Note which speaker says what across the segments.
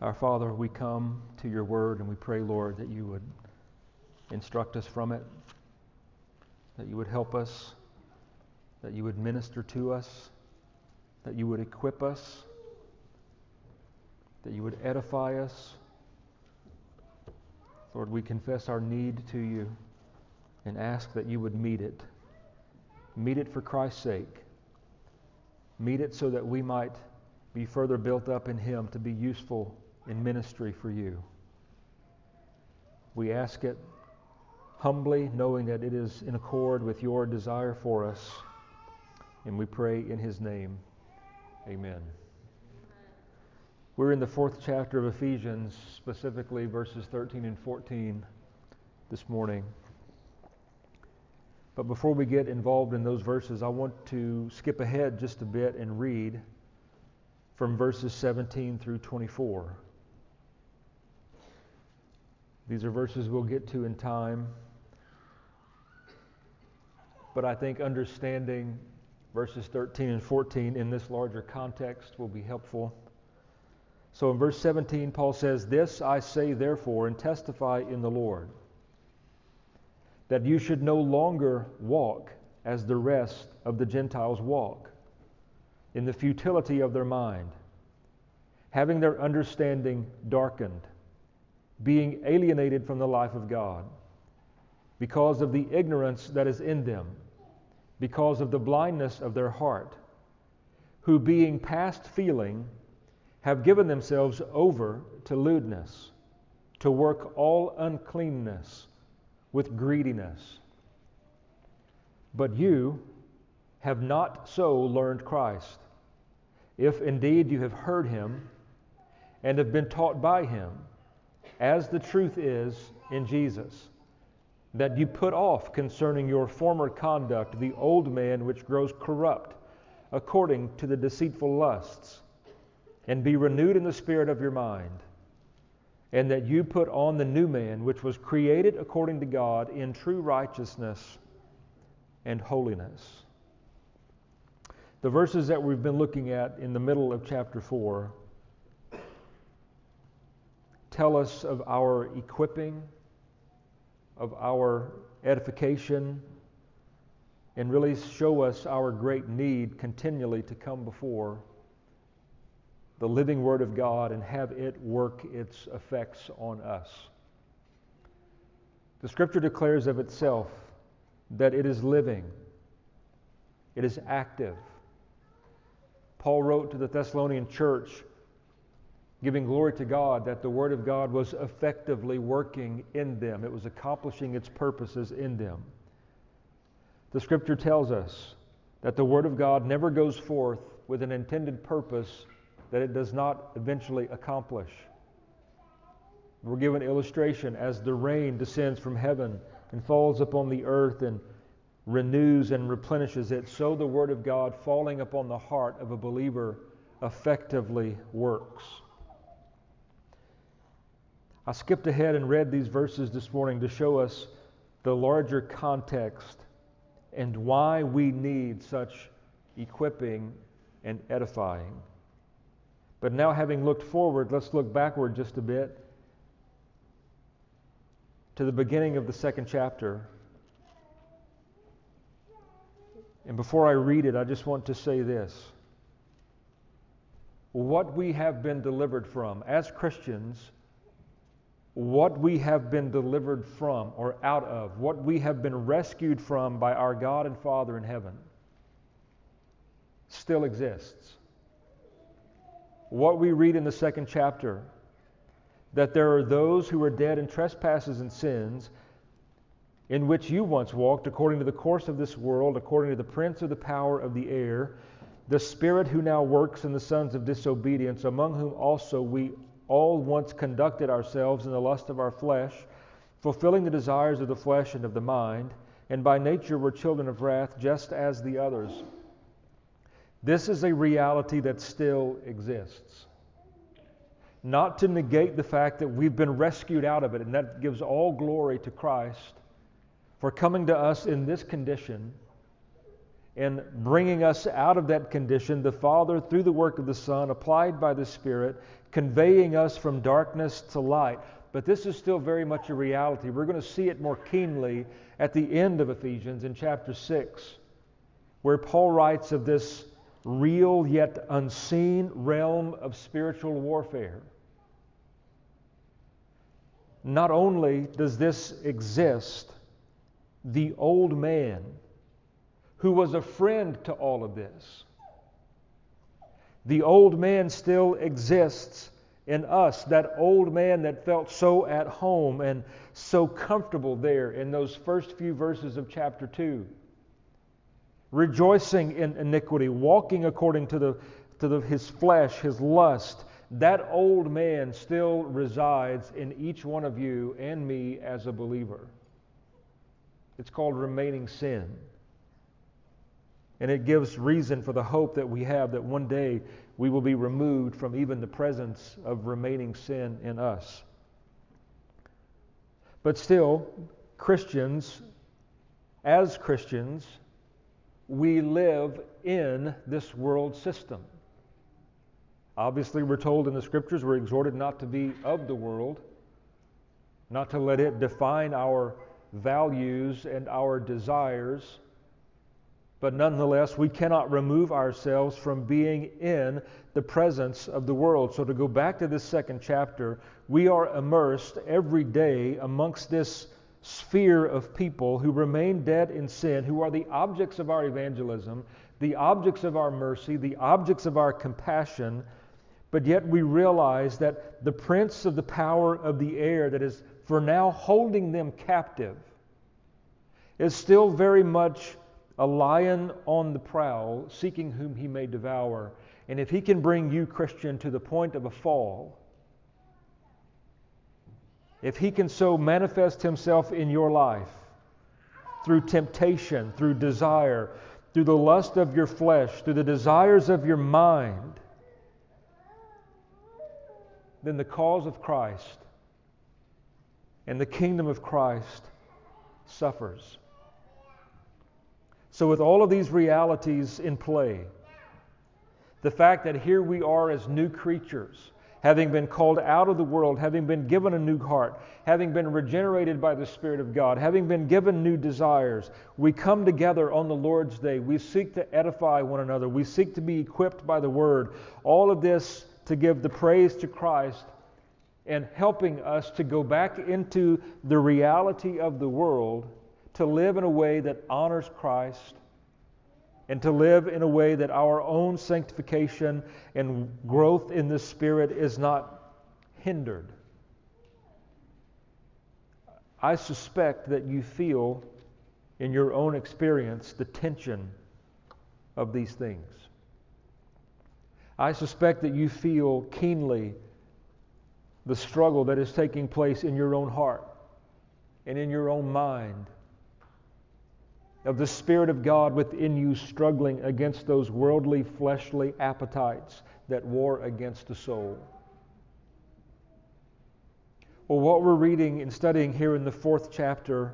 Speaker 1: Our Father, we come to your word and we pray, Lord, that you would instruct us from it, that you would help us, that you would minister to us, that you would equip us, that you would edify us. Lord, we confess our need to you and ask that you would meet it. Meet it for Christ's sake. Meet it so that we might be further built up in Him to be useful in ministry for you. We ask it humbly, knowing that it is in accord with your desire for us. And we pray in His name. Amen. We're in the fourth chapter of Ephesians, specifically verses 13 and 14 this morning. But before we get involved in those verses, I want to skip ahead just a bit and read from verses 17 through 24. These are verses we'll get to in time. But I think understanding verses 13 and 14 in this larger context will be helpful. So in verse 17, Paul says, This I say therefore and testify in the Lord, that you should no longer walk as the rest of the Gentiles walk, in the futility of their mind, having their understanding darkened being alienated from the life of God because of the ignorance that is in them, because of the blindness of their heart, who, being past feeling, have given themselves over to lewdness, to work all uncleanness with greediness. But you have not so learned Christ, if indeed you have heard him and have been taught by him as the truth is in Jesus, that you put off concerning your former conduct the old man which grows corrupt according to the deceitful lusts, and be renewed in the spirit of your mind, and that you put on the new man which was created according to God in true righteousness and holiness. The verses that we've been looking at in the middle of chapter 4 tell us of our equipping, of our edification, and really show us our great need continually to come before the living Word of God and have it work its effects on us. The Scripture declares of itself that it is living, it is active. Paul wrote to the Thessalonian church giving glory to God that the Word of God was effectively working in them, it was accomplishing its purposes in them. The Scripture tells us that the Word of God never goes forth with an intended purpose that it does not eventually accomplish. We're given illustration as the rain descends from heaven and falls upon the earth and renews and replenishes it, so the Word of God falling upon the heart of a believer effectively works. I skipped ahead and read these verses this morning to show us the larger context and why we need such equipping and edifying. But now, having looked forward, let's look backward just a bit to the beginning of the second chapter. And before I read it, I just want to say this. What we have been delivered from as Christians what we have been delivered from or out of, what we have been rescued from by our God and Father in heaven, still exists. What we read in the second chapter, that there are those who are dead in trespasses and sins, in which you once walked according to the course of this world, according to the prince of the power of the air, the spirit who now works in the sons of disobedience, among whom also we all once conducted ourselves in the lust of our flesh, fulfilling the desires of the flesh and of the mind, and by nature were children of wrath, just as the others. This is a reality that still exists. Not to negate the fact that we've been rescued out of it, and that gives all glory to Christ for coming to us in this condition in bringing us out of that condition, the Father, through the work of the Son, applied by the Spirit, conveying us from darkness to light. But this is still very much a reality. We're going to see it more keenly at the end of Ephesians in chapter 6, where Paul writes of this real yet unseen realm of spiritual warfare. Not only does this exist, the old man, who was a friend to all of this, the old man still exists in us, that old man that felt so at home and so comfortable there in those first few verses of chapter 2. Rejoicing in iniquity, walking according to, the, to the, his flesh, his lust, that old man still resides in each one of you and me as a believer. It's called remaining sin. And it gives reason for the hope that we have that one day we will be removed from even the presence of remaining sin in us. But still, Christians, as Christians, we live in this world system. Obviously, we're told in the scriptures, we're exhorted not to be of the world, not to let it define our values and our desires. But nonetheless, we cannot remove ourselves from being in the presence of the world. So, to go back to this second chapter, we are immersed every day amongst this sphere of people who remain dead in sin, who are the objects of our evangelism, the objects of our mercy, the objects of our compassion. But yet we realize that the prince of the power of the air that is for now holding them captive is still very much a lion on the prowl, seeking whom he may devour. And if he can bring you, Christian, to the point of a fall, if he can so manifest himself in your life through temptation, through desire, through the lust of your flesh, through the desires of your mind, then the cause of Christ and the kingdom of Christ suffers. So, with all of these realities in play, the fact that here we are as new creatures, having been called out of the world, having been given a new heart, having been regenerated by the Spirit of God, having been given new desires, we come together on the Lord's day. We seek to edify one another. We seek to be equipped by the Word. All of this to give the praise to Christ and helping us to go back into the reality of the world to live in a way that honors Christ and to live in a way that our own sanctification and growth in the Spirit is not hindered. I suspect that you feel in your own experience the tension of these things. I suspect that you feel keenly the struggle that is taking place in your own heart and in your own mind of the Spirit of God within you struggling against those worldly, fleshly appetites that war against the soul. Well, what we're reading and studying here in the fourth chapter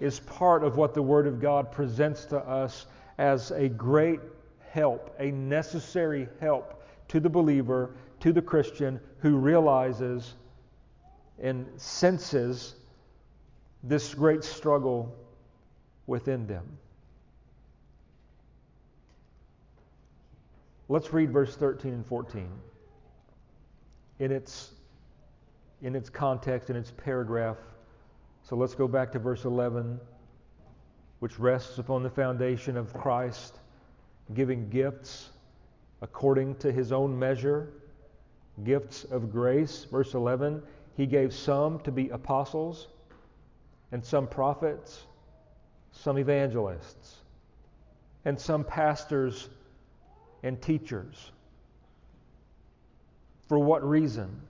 Speaker 1: is part of what the Word of God presents to us as a great help, a necessary help to the believer, to the Christian who realizes and senses this great struggle within them. Let's read verse 13 and 14 in its, in its context, in its paragraph. So let's go back to verse 11, which rests upon the foundation of Christ giving gifts according to his own measure, gifts of grace. Verse 11, he gave some to be apostles and some prophets some evangelists, and some pastors and teachers. For what reason?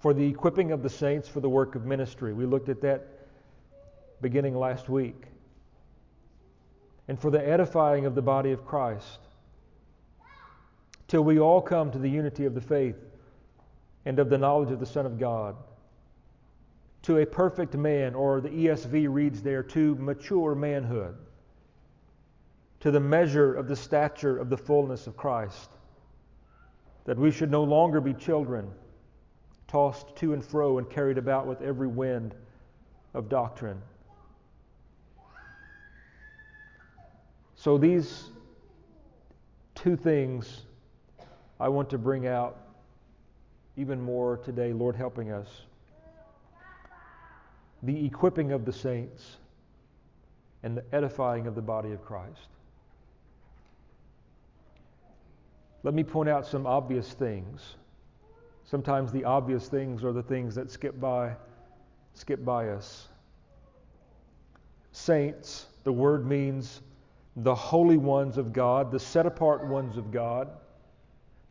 Speaker 1: For the equipping of the saints for the work of ministry. We looked at that beginning last week. And for the edifying of the body of Christ. Till we all come to the unity of the faith and of the knowledge of the Son of God to a perfect man, or the ESV reads there, to mature manhood, to the measure of the stature of the fullness of Christ. That we should no longer be children, tossed to and fro and carried about with every wind of doctrine. So, these two things I want to bring out even more today, Lord helping us. The equipping of the saints and the edifying of the body of Christ. Let me point out some obvious things. Sometimes the obvious things are the things that skip by skip by us. Saints, the word means the holy ones of God, the set apart ones of God.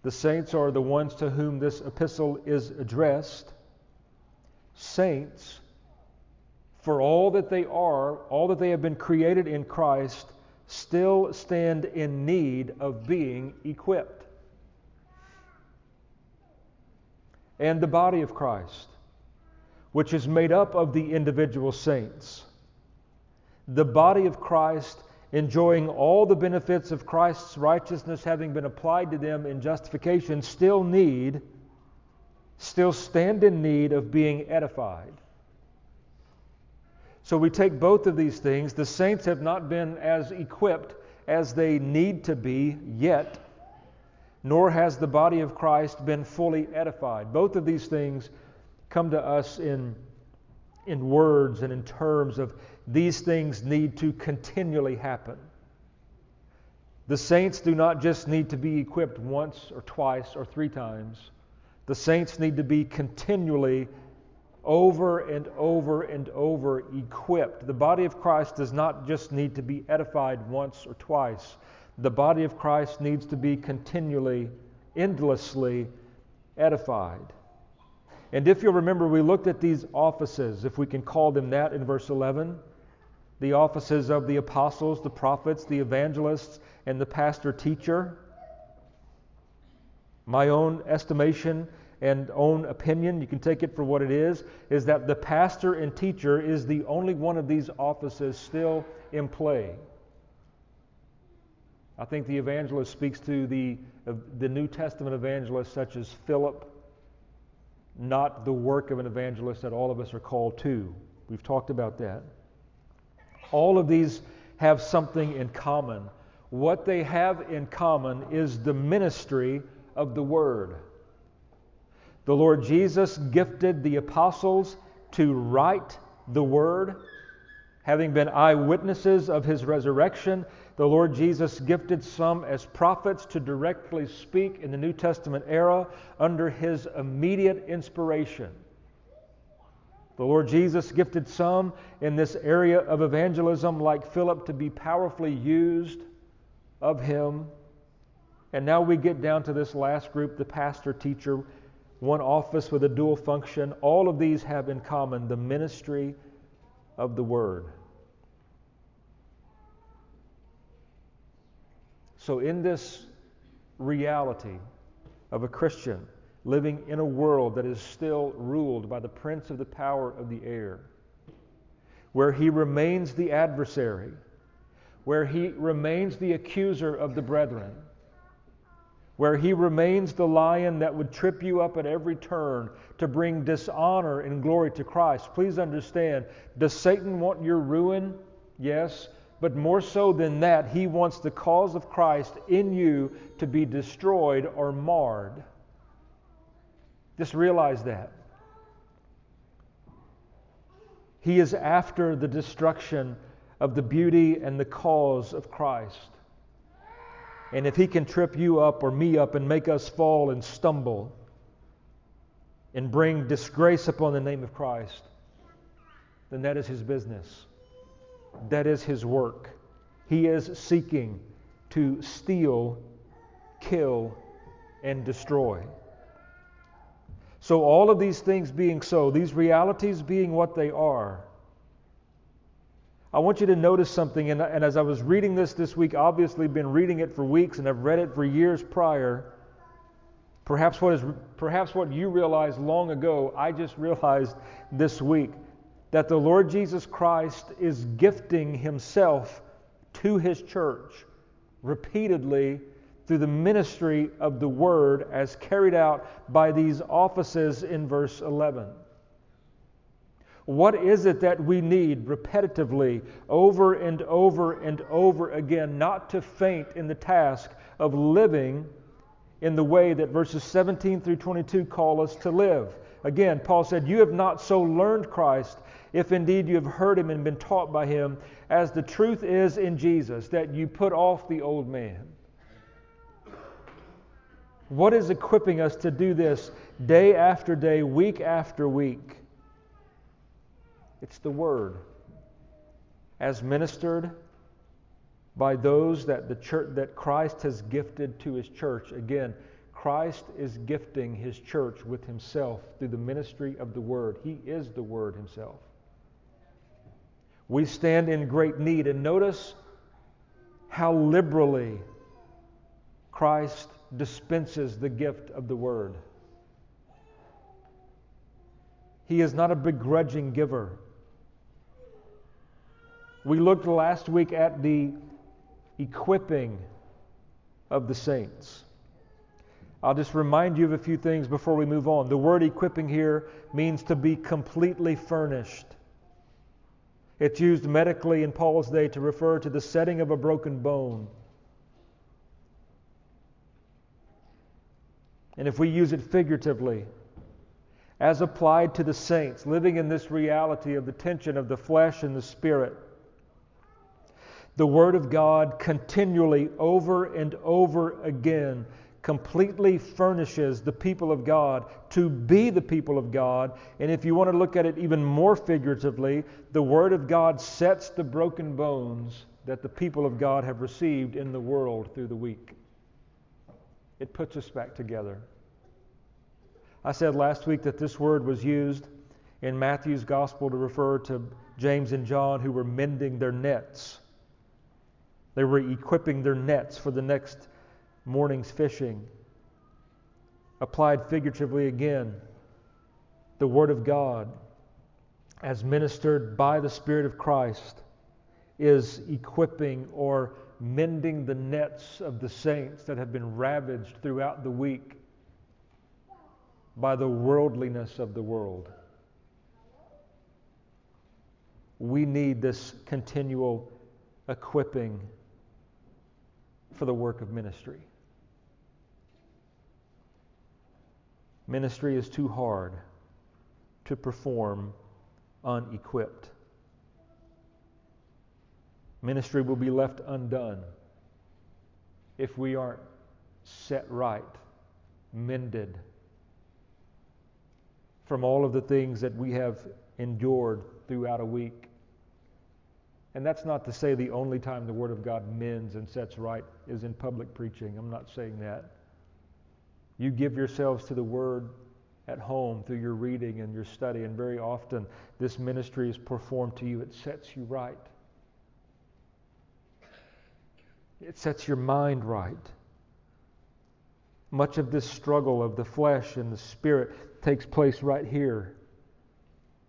Speaker 1: The saints are the ones to whom this epistle is addressed. Saints, for all that they are, all that they have been created in Christ, still stand in need of being equipped. And the body of Christ, which is made up of the individual saints. The body of Christ enjoying all the benefits of Christ's righteousness having been applied to them in justification, still need, still stand in need of being edified. So we take both of these things. The saints have not been as equipped as they need to be yet, nor has the body of Christ been fully edified. Both of these things come to us in, in words and in terms of these things need to continually happen. The saints do not just need to be equipped once or twice or three times. The saints need to be continually over and over and over equipped. The body of Christ does not just need to be edified once or twice. The body of Christ needs to be continually, endlessly edified. And if you'll remember, we looked at these offices, if we can call them that, in verse 11 the offices of the apostles, the prophets, the evangelists, and the pastor teacher. My own estimation and own opinion, you can take it for what it is, is that the pastor and teacher is the only one of these offices still in play. I think the evangelist speaks to the, the New Testament evangelists, such as Philip, not the work of an evangelist that all of us are called to. We've talked about that. All of these have something in common. What they have in common is the ministry of the Word. The Lord Jesus gifted the apostles to write the Word. Having been eyewitnesses of his resurrection, the Lord Jesus gifted some as prophets to directly speak in the New Testament era under his immediate inspiration. The Lord Jesus gifted some in this area of evangelism, like Philip, to be powerfully used of him. And now we get down to this last group the pastor teacher, one office with a dual function. All of these have in common the ministry of the word. So, in this reality of a Christian, living in a world that is still ruled by the prince of the power of the air, where he remains the adversary, where he remains the accuser of the brethren, where he remains the lion that would trip you up at every turn to bring dishonor and glory to Christ. Please understand, does Satan want your ruin? Yes. But more so than that, he wants the cause of Christ in you to be destroyed or marred. Just realize that. He is after the destruction of the beauty and the cause of Christ. And if he can trip you up or me up and make us fall and stumble and bring disgrace upon the name of Christ, then that is his business. That is his work. He is seeking to steal, kill, and destroy. So, all of these things being so, these realities being what they are, I want you to notice something. And, and, as I was reading this this week, obviously been reading it for weeks and I've read it for years prior. Perhaps what, is, perhaps what you realized long ago, I just realized this week that the Lord Jesus Christ is gifting himself to his church repeatedly through the ministry of the Word as carried out by these offices in verse 11. What is it that we need repetitively, over and over and over again, not to faint in the task of living in the way that verses 17 through 22 call us to live? Again, Paul said, You have not so learned Christ, if indeed you have heard him and been taught by him, as the truth is in Jesus, that you put off the old man. What is equipping us to do this day after day, week after week? It's the Word. As ministered by those that the church that Christ has gifted to his church. Again, Christ is gifting his church with himself through the ministry of the Word. He is the Word himself. We stand in great need, and notice how liberally Christ dispenses the gift of the Word. He is not a begrudging giver. We looked last week at the equipping of the saints. I'll just remind you of a few things before we move on. The word equipping here means to be completely furnished. It's used medically in Paul's day to refer to the setting of a broken bone. And if we use it figuratively, as applied to the saints, living in this reality of the tension of the flesh and the spirit, the Word of God continually, over and over again, completely furnishes the people of God to be the people of God. And if you want to look at it even more figuratively, the Word of God sets the broken bones that the people of God have received in the world through the week. It puts us back together. I said last week that this word was used in Matthew's gospel to refer to James and John who were mending their nets. They were equipping their nets for the next morning's fishing. Applied figuratively again, the Word of God, as ministered by the Spirit of Christ, is equipping or mending the nets of the saints that have been ravaged throughout the week by the worldliness of the world. We need this continual equipping for the work of ministry. Ministry is too hard to perform unequipped. Ministry will be left undone if we aren't set right, mended from all of the things that we have endured throughout a week. And that's not to say the only time the Word of God mends and sets right is in public preaching. I'm not saying that. You give yourselves to the Word at home through your reading and your study, and very often this ministry is performed to you. It sets you right, it sets your mind right. Much of this struggle of the flesh and the spirit takes place right here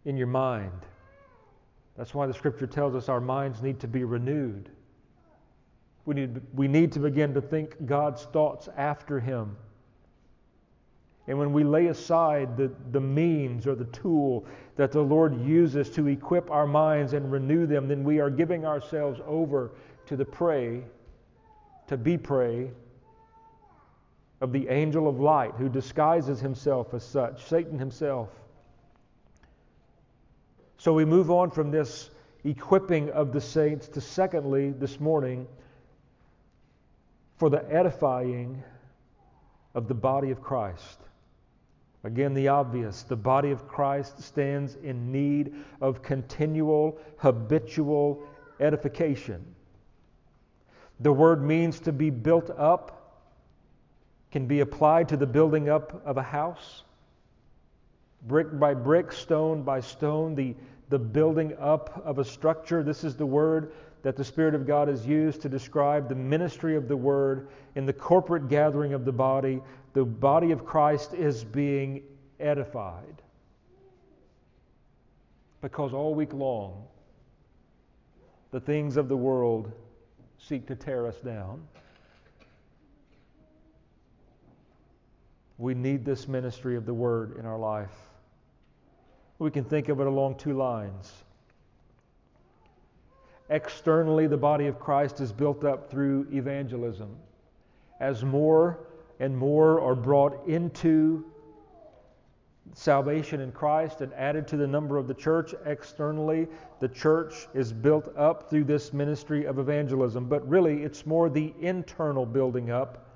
Speaker 1: in your mind. That's why the scripture tells us our minds need to be renewed. We need, we need to begin to think God's thoughts after Him. And when we lay aside the, the means or the tool that the Lord uses to equip our minds and renew them, then we are giving ourselves over to the prey, to be prey of the angel of light who disguises himself as such, Satan himself. So we move on from this equipping of the saints to, secondly, this morning, for the edifying of the body of Christ. Again, the obvious the body of Christ stands in need of continual, habitual edification. The word means to be built up, can be applied to the building up of a house brick by brick, stone by stone, the, the building up of a structure. This is the word that the Spirit of God has used to describe the ministry of the Word in the corporate gathering of the body. The body of Christ is being edified. Because all week long, the things of the world seek to tear us down. We need this ministry of the Word in our life. We can think of it along two lines. Externally, the body of Christ is built up through evangelism. As more and more are brought into salvation in Christ and added to the number of the church externally, the church is built up through this ministry of evangelism. But really, it's more the internal building up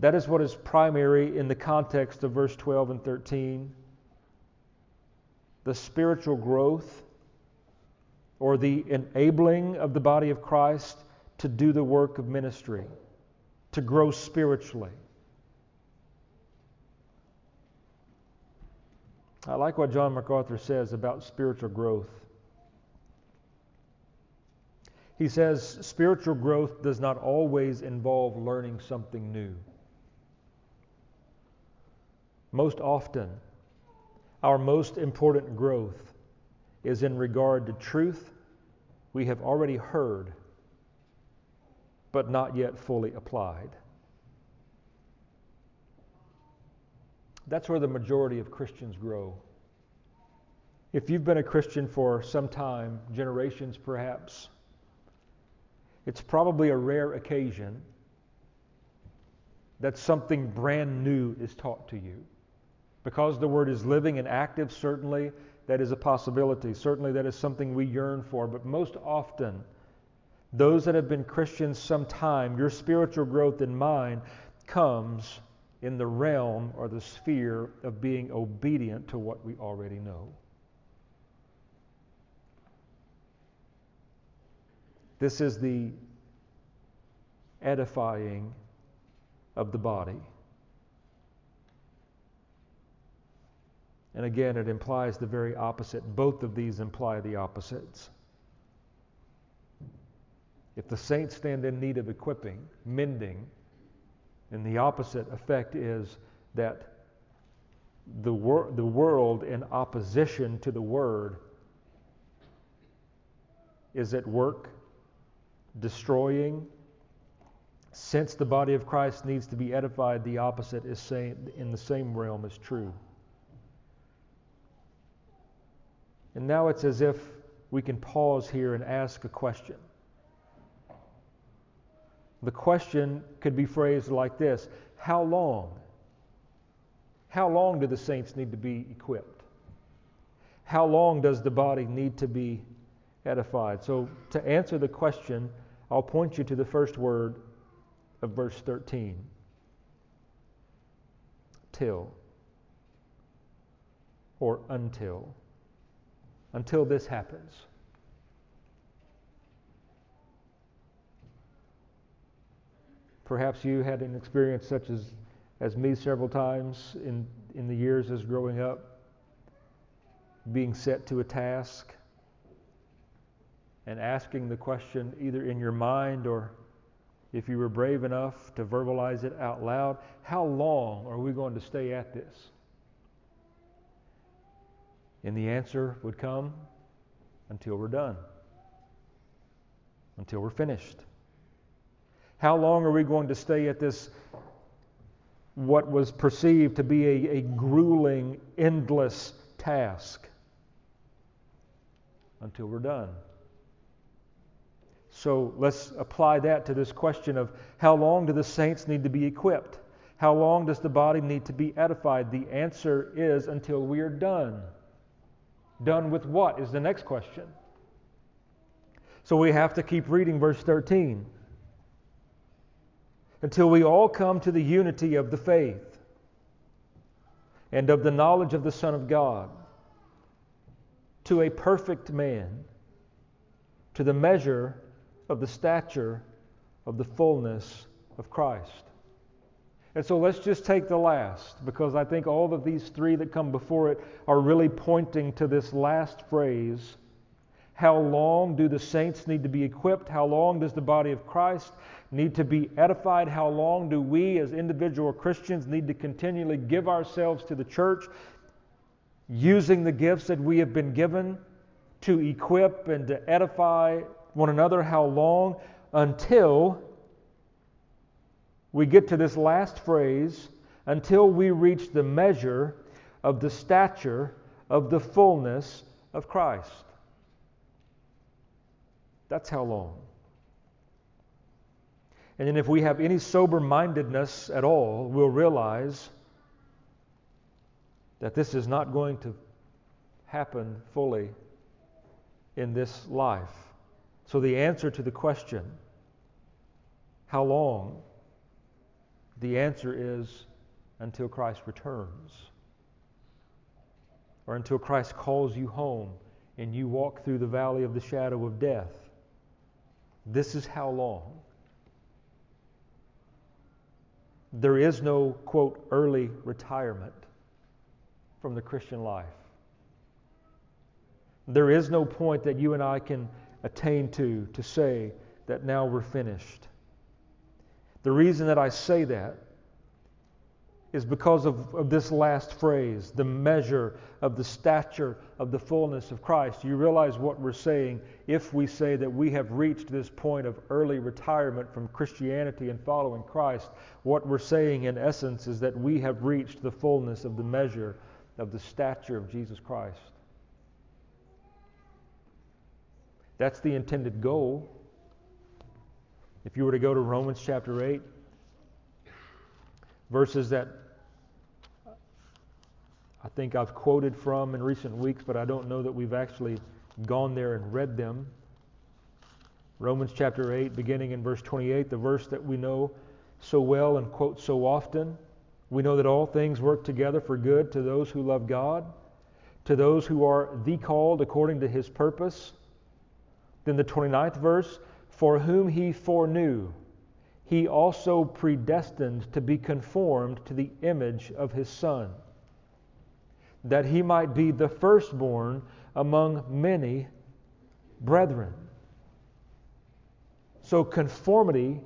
Speaker 1: that is what is primary in the context of verse 12 and 13. The spiritual growth or the enabling of the body of Christ to do the work of ministry, to grow spiritually. I like what John MacArthur says about spiritual growth. He says spiritual growth does not always involve learning something new. Most often, our most important growth is in regard to truth we have already heard, but not yet fully applied. That's where the majority of Christians grow. If you've been a Christian for some time, generations perhaps, it's probably a rare occasion that something brand new is taught to you. Because the word is living and active, certainly that is a possibility. Certainly that is something we yearn for. But most often, those that have been Christians some time, your spiritual growth in mind comes in the realm or the sphere of being obedient to what we already know. This is the edifying of the body. And again, it implies the very opposite. Both of these imply the opposites. If the saints stand in need of equipping, mending, then the opposite effect is that the, wor- the world, in opposition to the Word, is at work destroying. Since the body of Christ needs to be edified, the opposite is in the same realm is true. And now it's as if we can pause here and ask a question. The question could be phrased like this How long? How long do the saints need to be equipped? How long does the body need to be edified? So, to answer the question, I'll point you to the first word of verse 13 till or until until this happens. Perhaps you had an experience such as, as me several times in, in the years as growing up, being set to a task and asking the question either in your mind or if you were brave enough to verbalize it out loud, how long are we going to stay at this? And the answer would come until we're done, until we're finished. How long are we going to stay at this, what was perceived to be a, a grueling, endless task? Until we're done. So let's apply that to this question of how long do the saints need to be equipped? How long does the body need to be edified? The answer is until we are done. Done with what is the next question. So we have to keep reading verse 13. Until we all come to the unity of the faith and of the knowledge of the Son of God, to a perfect man, to the measure of the stature of the fullness of Christ. And so let's just take the last, because I think all of these three that come before it are really pointing to this last phrase. How long do the saints need to be equipped? How long does the body of Christ need to be edified? How long do we as individual Christians need to continually give ourselves to the church using the gifts that we have been given to equip and to edify one another? How long? until we get to this last phrase, until we reach the measure of the stature of the fullness of Christ. That's how long. And then, if we have any sober mindedness at all, we'll realize that this is not going to happen fully in this life. So, the answer to the question, how long? The answer is until Christ returns or until Christ calls you home and you walk through the valley of the shadow of death. This is how long. There is no, quote, early retirement from the Christian life. There is no point that you and I can attain to to say that now we're finished. The reason that I say that is because of, of this last phrase, the measure of the stature of the fullness of Christ. You realize what we're saying if we say that we have reached this point of early retirement from Christianity and following Christ. What we're saying, in essence, is that we have reached the fullness of the measure of the stature of Jesus Christ. That's the intended goal. If you were to go to Romans chapter 8, verses that I think I've quoted from in recent weeks, but I don't know that we've actually gone there and read them. Romans chapter 8, beginning in verse 28, the verse that we know so well and quote so often. We know that all things work together for good to those who love God, to those who are the called according to his purpose. Then the 29th verse, for whom he foreknew, he also predestined to be conformed to the image of his Son, that he might be the firstborn among many brethren. So, conformity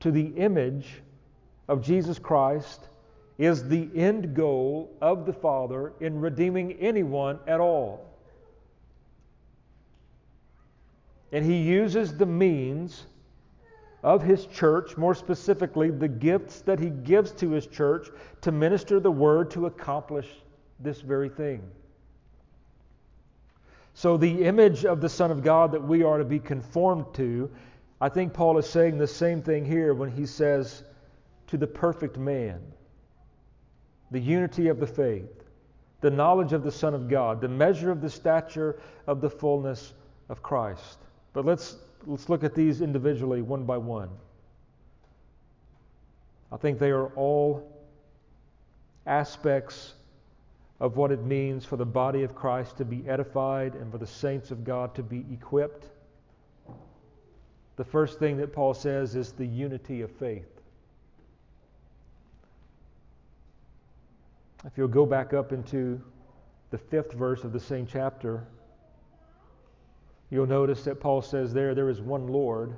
Speaker 1: to the image of Jesus Christ is the end goal of the Father in redeeming anyone at all. And He uses the means of His church, more specifically, the gifts that He gives to His church to minister the Word to accomplish this very thing. So, the image of the Son of God that we are to be conformed to, I think Paul is saying the same thing here when he says, to the perfect man, the unity of the faith, the knowledge of the Son of God, the measure of the stature of the fullness of Christ. But let's, let's look at these individually one by one. I think they are all aspects of what it means for the body of Christ to be edified and for the saints of God to be equipped. The first thing that Paul says is the unity of faith. If you'll go back up into the fifth verse of the same chapter, you'll notice that Paul says there, there is one Lord,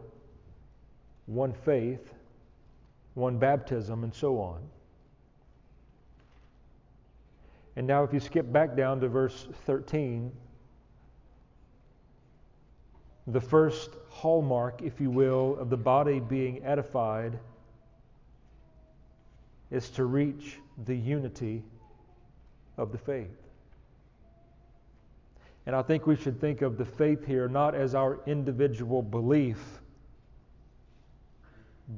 Speaker 1: one faith, one baptism, and so on. And now, if you skip back down to verse 13, the first hallmark, if you will, of the body being edified is to reach the unity of the faith. And I think we should think of the faith here not as our individual belief,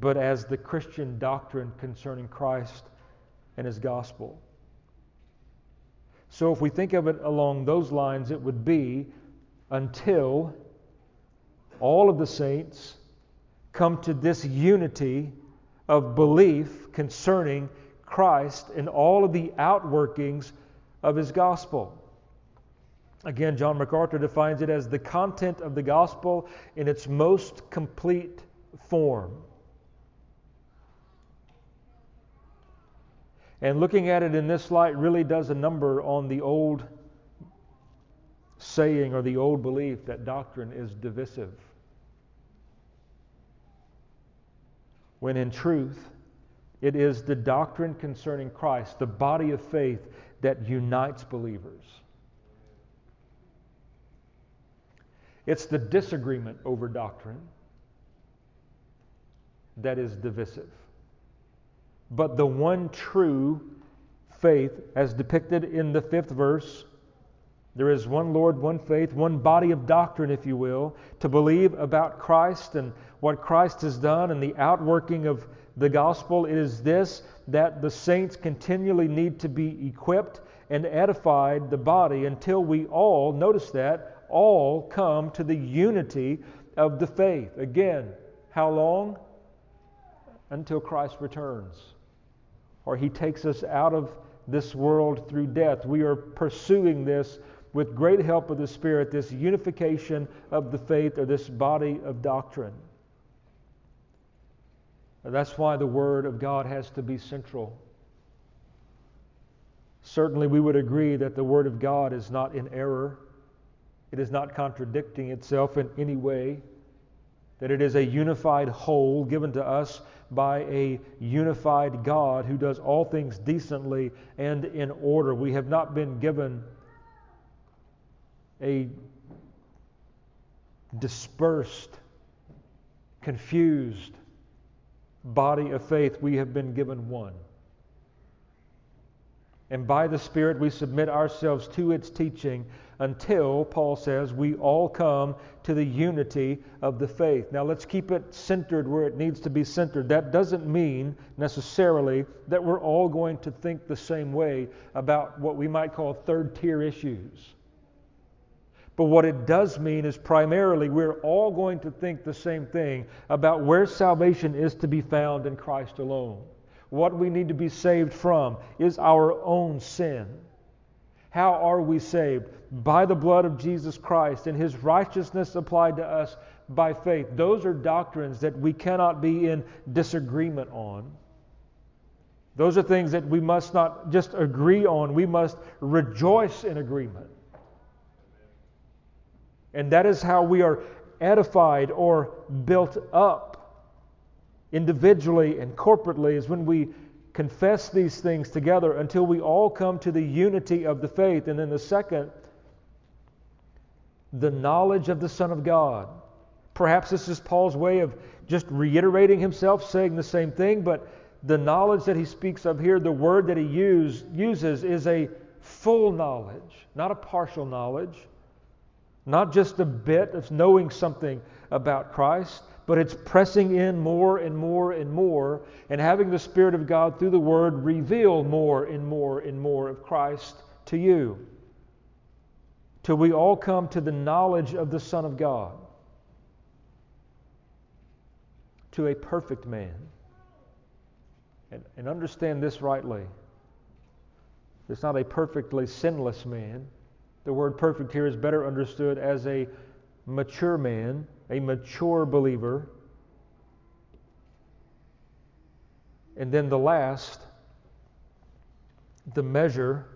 Speaker 1: but as the Christian doctrine concerning Christ and his gospel. So if we think of it along those lines, it would be until all of the saints come to this unity of belief concerning Christ and all of the outworkings of his gospel. Again, John MacArthur defines it as the content of the gospel in its most complete form. And looking at it in this light really does a number on the old saying or the old belief that doctrine is divisive. When in truth, it is the doctrine concerning Christ, the body of faith that unites believers. It's the disagreement over doctrine that is divisive. But the one true faith, as depicted in the fifth verse, there is one Lord, one faith, one body of doctrine, if you will, to believe about Christ and what Christ has done and the outworking of the gospel. It is this that the saints continually need to be equipped and edified the body until we all, notice that, all come to the unity of the faith. Again, how long? Until Christ returns or he takes us out of this world through death. We are pursuing this with great help of the Spirit, this unification of the faith or this body of doctrine. And that's why the Word of God has to be central. Certainly, we would agree that the Word of God is not in error, it is not contradicting itself in any way, that it is a unified whole given to us by a unified God who does all things decently and in order. We have not been given a dispersed, confused body of faith. We have been given one. And by the Spirit, we submit ourselves to its teaching until, Paul says, we all come to the unity of the faith. Now, let's keep it centered where it needs to be centered. That doesn't mean necessarily that we're all going to think the same way about what we might call third tier issues. But what it does mean is primarily we're all going to think the same thing about where salvation is to be found in Christ alone. What we need to be saved from is our own sin. How are we saved? By the blood of Jesus Christ and his righteousness applied to us by faith. Those are doctrines that we cannot be in disagreement on. Those are things that we must not just agree on, we must rejoice in agreement. And that is how we are edified or built up individually and corporately, is when we confess these things together until we all come to the unity of the faith. And then the second, the knowledge of the Son of God. Perhaps this is Paul's way of just reiterating himself, saying the same thing, but the knowledge that he speaks of here, the word that he use, uses, is a full knowledge, not a partial knowledge, not just a bit of knowing something about Christ, but it's pressing in more and more and more and having the Spirit of God through the Word reveal more and more and more of Christ to you. Till we all come to the knowledge of the Son of God, to a perfect man. And, and understand this rightly. It's not a perfectly sinless man. The word perfect here is better understood as a mature man a mature believer. And then the last, the measure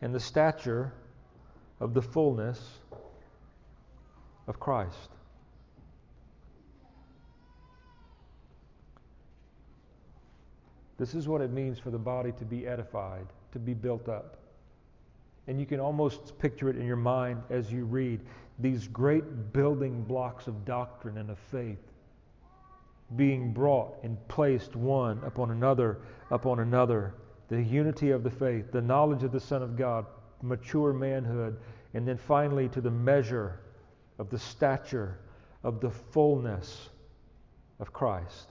Speaker 1: and the stature of the fullness of Christ. This is what it means for the body to be edified, to be built up. And you can almost picture it in your mind as you read these great building blocks of doctrine and of faith being brought and placed one upon another upon another. The unity of the faith, the knowledge of the Son of God, mature manhood, and then finally to the measure of the stature of the fullness of Christ.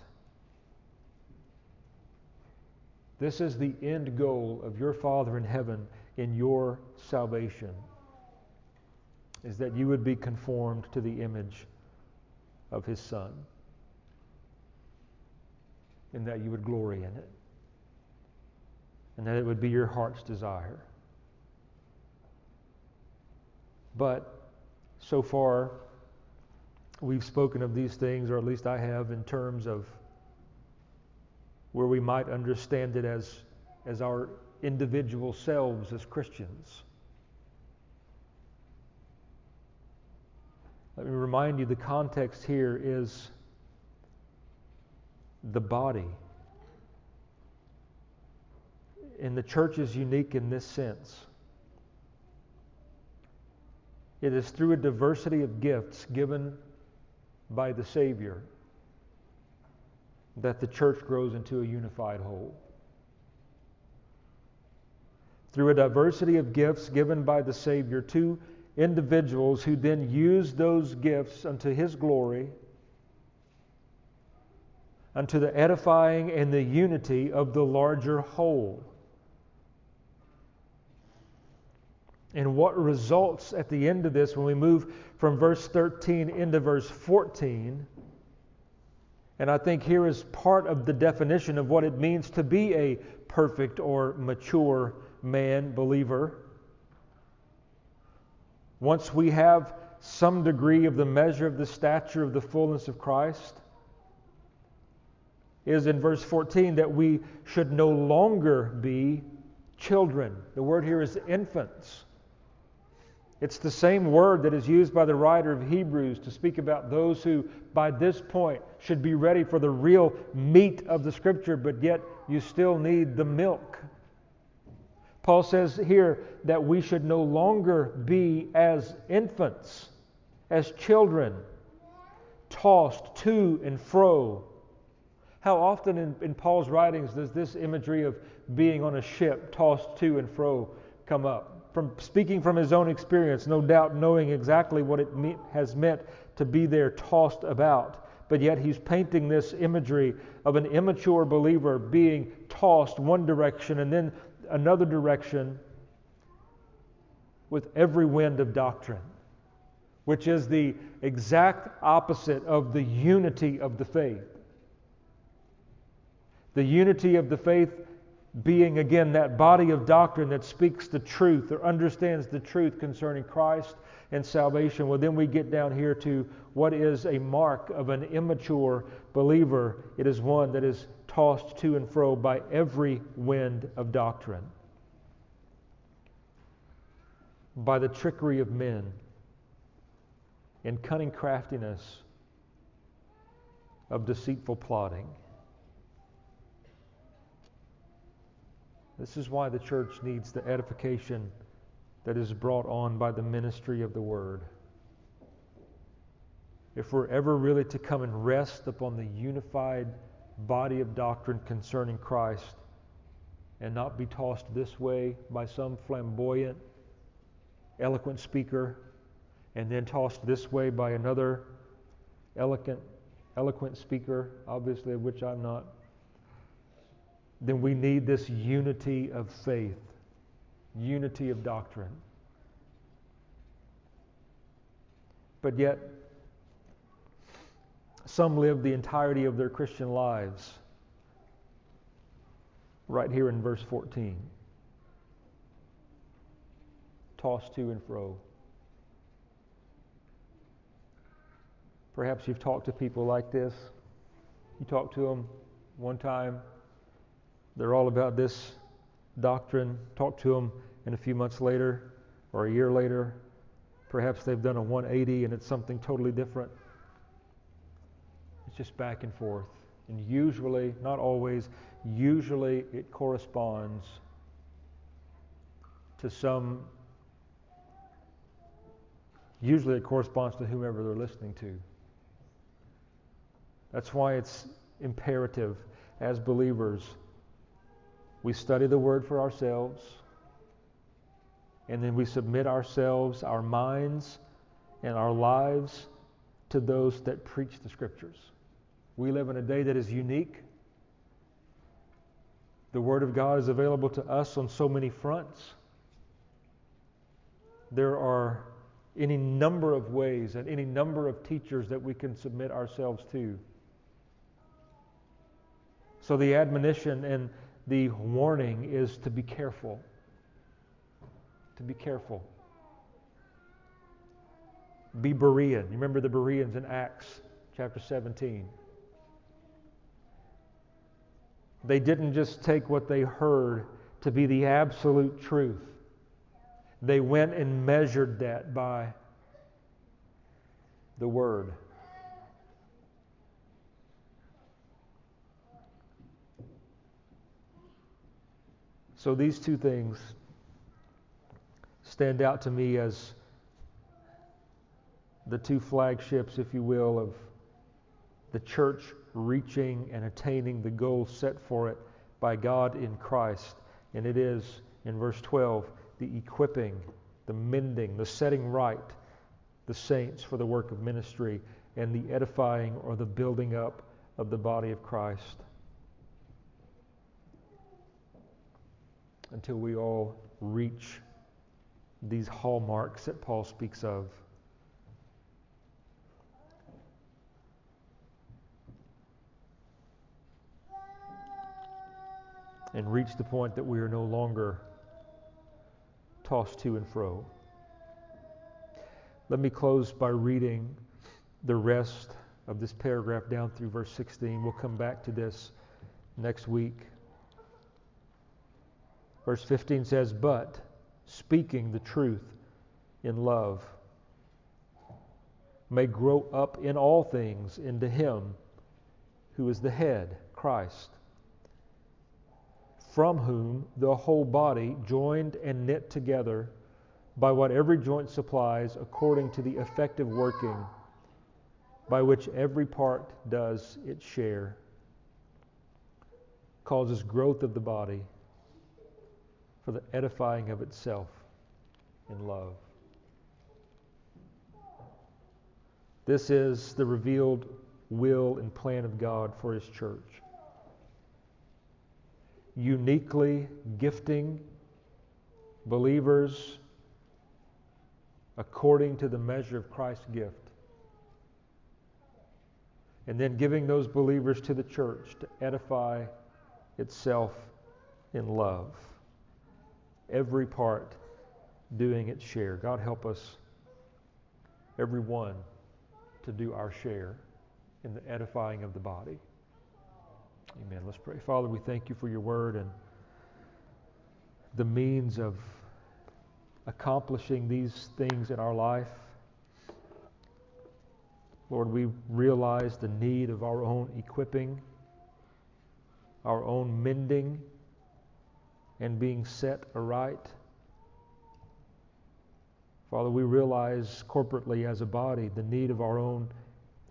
Speaker 1: This is the end goal of your Father in heaven in your salvation is that you would be conformed to the image of his Son and that you would glory in it and that it would be your heart's desire. But so far, we've spoken of these things, or at least I have, in terms of where we might understand it as, as our individual selves as Christians. Let me remind you the context here is the body. And the church is unique in this sense. It is through a diversity of gifts given by the Savior that the church grows into a unified whole. Through a diversity of gifts given by the Savior to individuals who then use those gifts unto His glory, unto the edifying and the unity of the larger whole. And what results at the end of this when we move from verse 13 into verse 14? And I think here is part of the definition of what it means to be a perfect or mature man, believer. Once we have some degree of the measure of the stature of the fullness of Christ, is in verse 14 that we should no longer be children. The word here is infants. It's the same word that is used by the writer of Hebrews to speak about those who, by this point, should be ready for the real meat of the Scripture, but yet you still need the milk. Paul says here that we should no longer be as infants, as children, tossed to and fro. How often in, in, Paul's writings does this imagery of being on a ship, tossed to and fro, come up? From speaking from his own experience, no doubt knowing exactly what it me- has meant to be there tossed about. But yet he's painting this imagery of an immature believer being tossed one direction and then another direction with every wind of doctrine, which is the exact opposite of the unity of the faith. The unity of the faith being, again, that body of doctrine that speaks the truth or understands the truth concerning Christ and salvation. Well, then we get down here to what is a mark of an immature believer. It is one that is tossed to and fro by every wind of doctrine, by the trickery of men and cunning craftiness of deceitful plotting. This is why the church needs the edification that is brought on by the ministry of the Word. If we're ever really to come and rest upon the unified body of doctrine concerning Christ and not be tossed this way by some flamboyant, eloquent speaker and then tossed this way by another eloquent, eloquent speaker, obviously of which I'm not, then we need this unity of faith, unity of doctrine. But yet, some live the entirety of their Christian lives right here in verse 14. Tossed to and fro. Perhaps you've talked to people like this. You talk to them one time, they're all about this doctrine. Talk to them, and a few months later or a year later, perhaps they've done a 180 and it's something totally different. It's just back and forth. And usually, not always, usually it corresponds to some, usually it corresponds to whomever they're listening to. That's why it's imperative as believers we study the Word for ourselves, and then we submit ourselves, our minds, and our lives to those that preach the Scriptures. We live in a day that is unique. The Word of God is available to us on so many fronts. There are any number of ways and any number of teachers that we can submit ourselves to. So the admonition and the warning is to be careful. To be careful. Be Berean. You remember the Bereans in Acts chapter 17. They didn't just take what they heard to be the absolute truth. They went and measured that by the Word. So these two things stand out to me as the two flagships, if you will, of the church reaching and attaining the goal set for it by God in Christ. And it is, in verse 12, the equipping, the mending, the setting right the saints for the work of ministry and the edifying or the building up of the body of Christ. Until we all reach these hallmarks that Paul speaks of. And reach the point that we are no longer tossed to and fro. Let me close by reading the rest of this paragraph down through verse 16. We'll come back to this next week. Verse 15 says, But speaking the truth in love may grow up in all things into Him who is the head, Christ, from whom the whole body, joined and knit together, by what every joint supplies according to the effective working by which every part does its share, causes growth of the body for the edifying of itself in love. This is the revealed will and plan of God for His church. Uniquely gifting believers according to the measure of Christ's gift. And then giving those believers to the church to edify itself in love. Every part doing its share. God help us, everyone, to do our share in the edifying of the body. Amen. Let's pray. Father, we thank you for your word and the means of accomplishing these things in our life. Lord, we realize the need of our own equipping, our own mending, and being set aright. Father, we realize corporately as a body the need of our own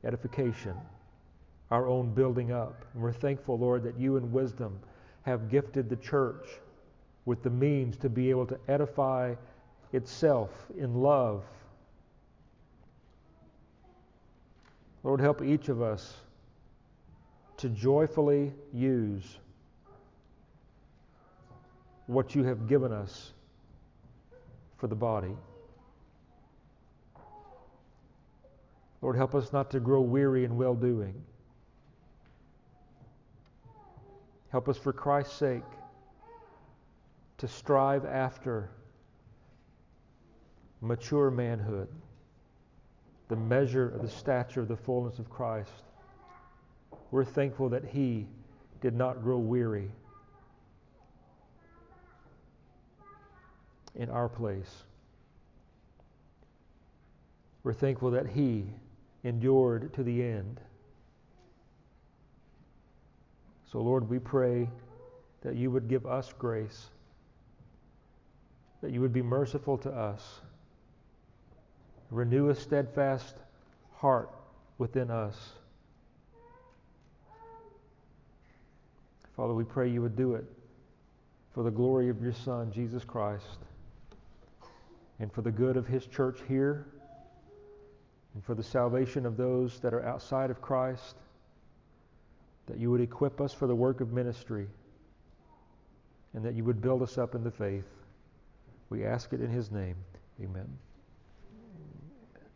Speaker 1: edification, our own building up. And we're thankful, Lord, that you in wisdom have gifted the church with the means to be able to edify itself in love. Lord, help each of us to joyfully use what you have given us for the body. Lord, help us not to grow weary in well doing. Help us for Christ's sake to strive after mature manhood, the measure of the stature of the fullness of Christ. We're thankful that He did not grow weary in our place. We're thankful that He endured to the end. So, Lord, we pray that you would give us grace, that you would be merciful to us. Renew a steadfast heart within us. Father, we pray you would do it for the glory of your Son, Jesus Christ, and for the good of his church here, and for the salvation of those that are outside of Christ, that you would equip us for the work of ministry, and that you would build us up in the faith. We ask it in his name. Amen.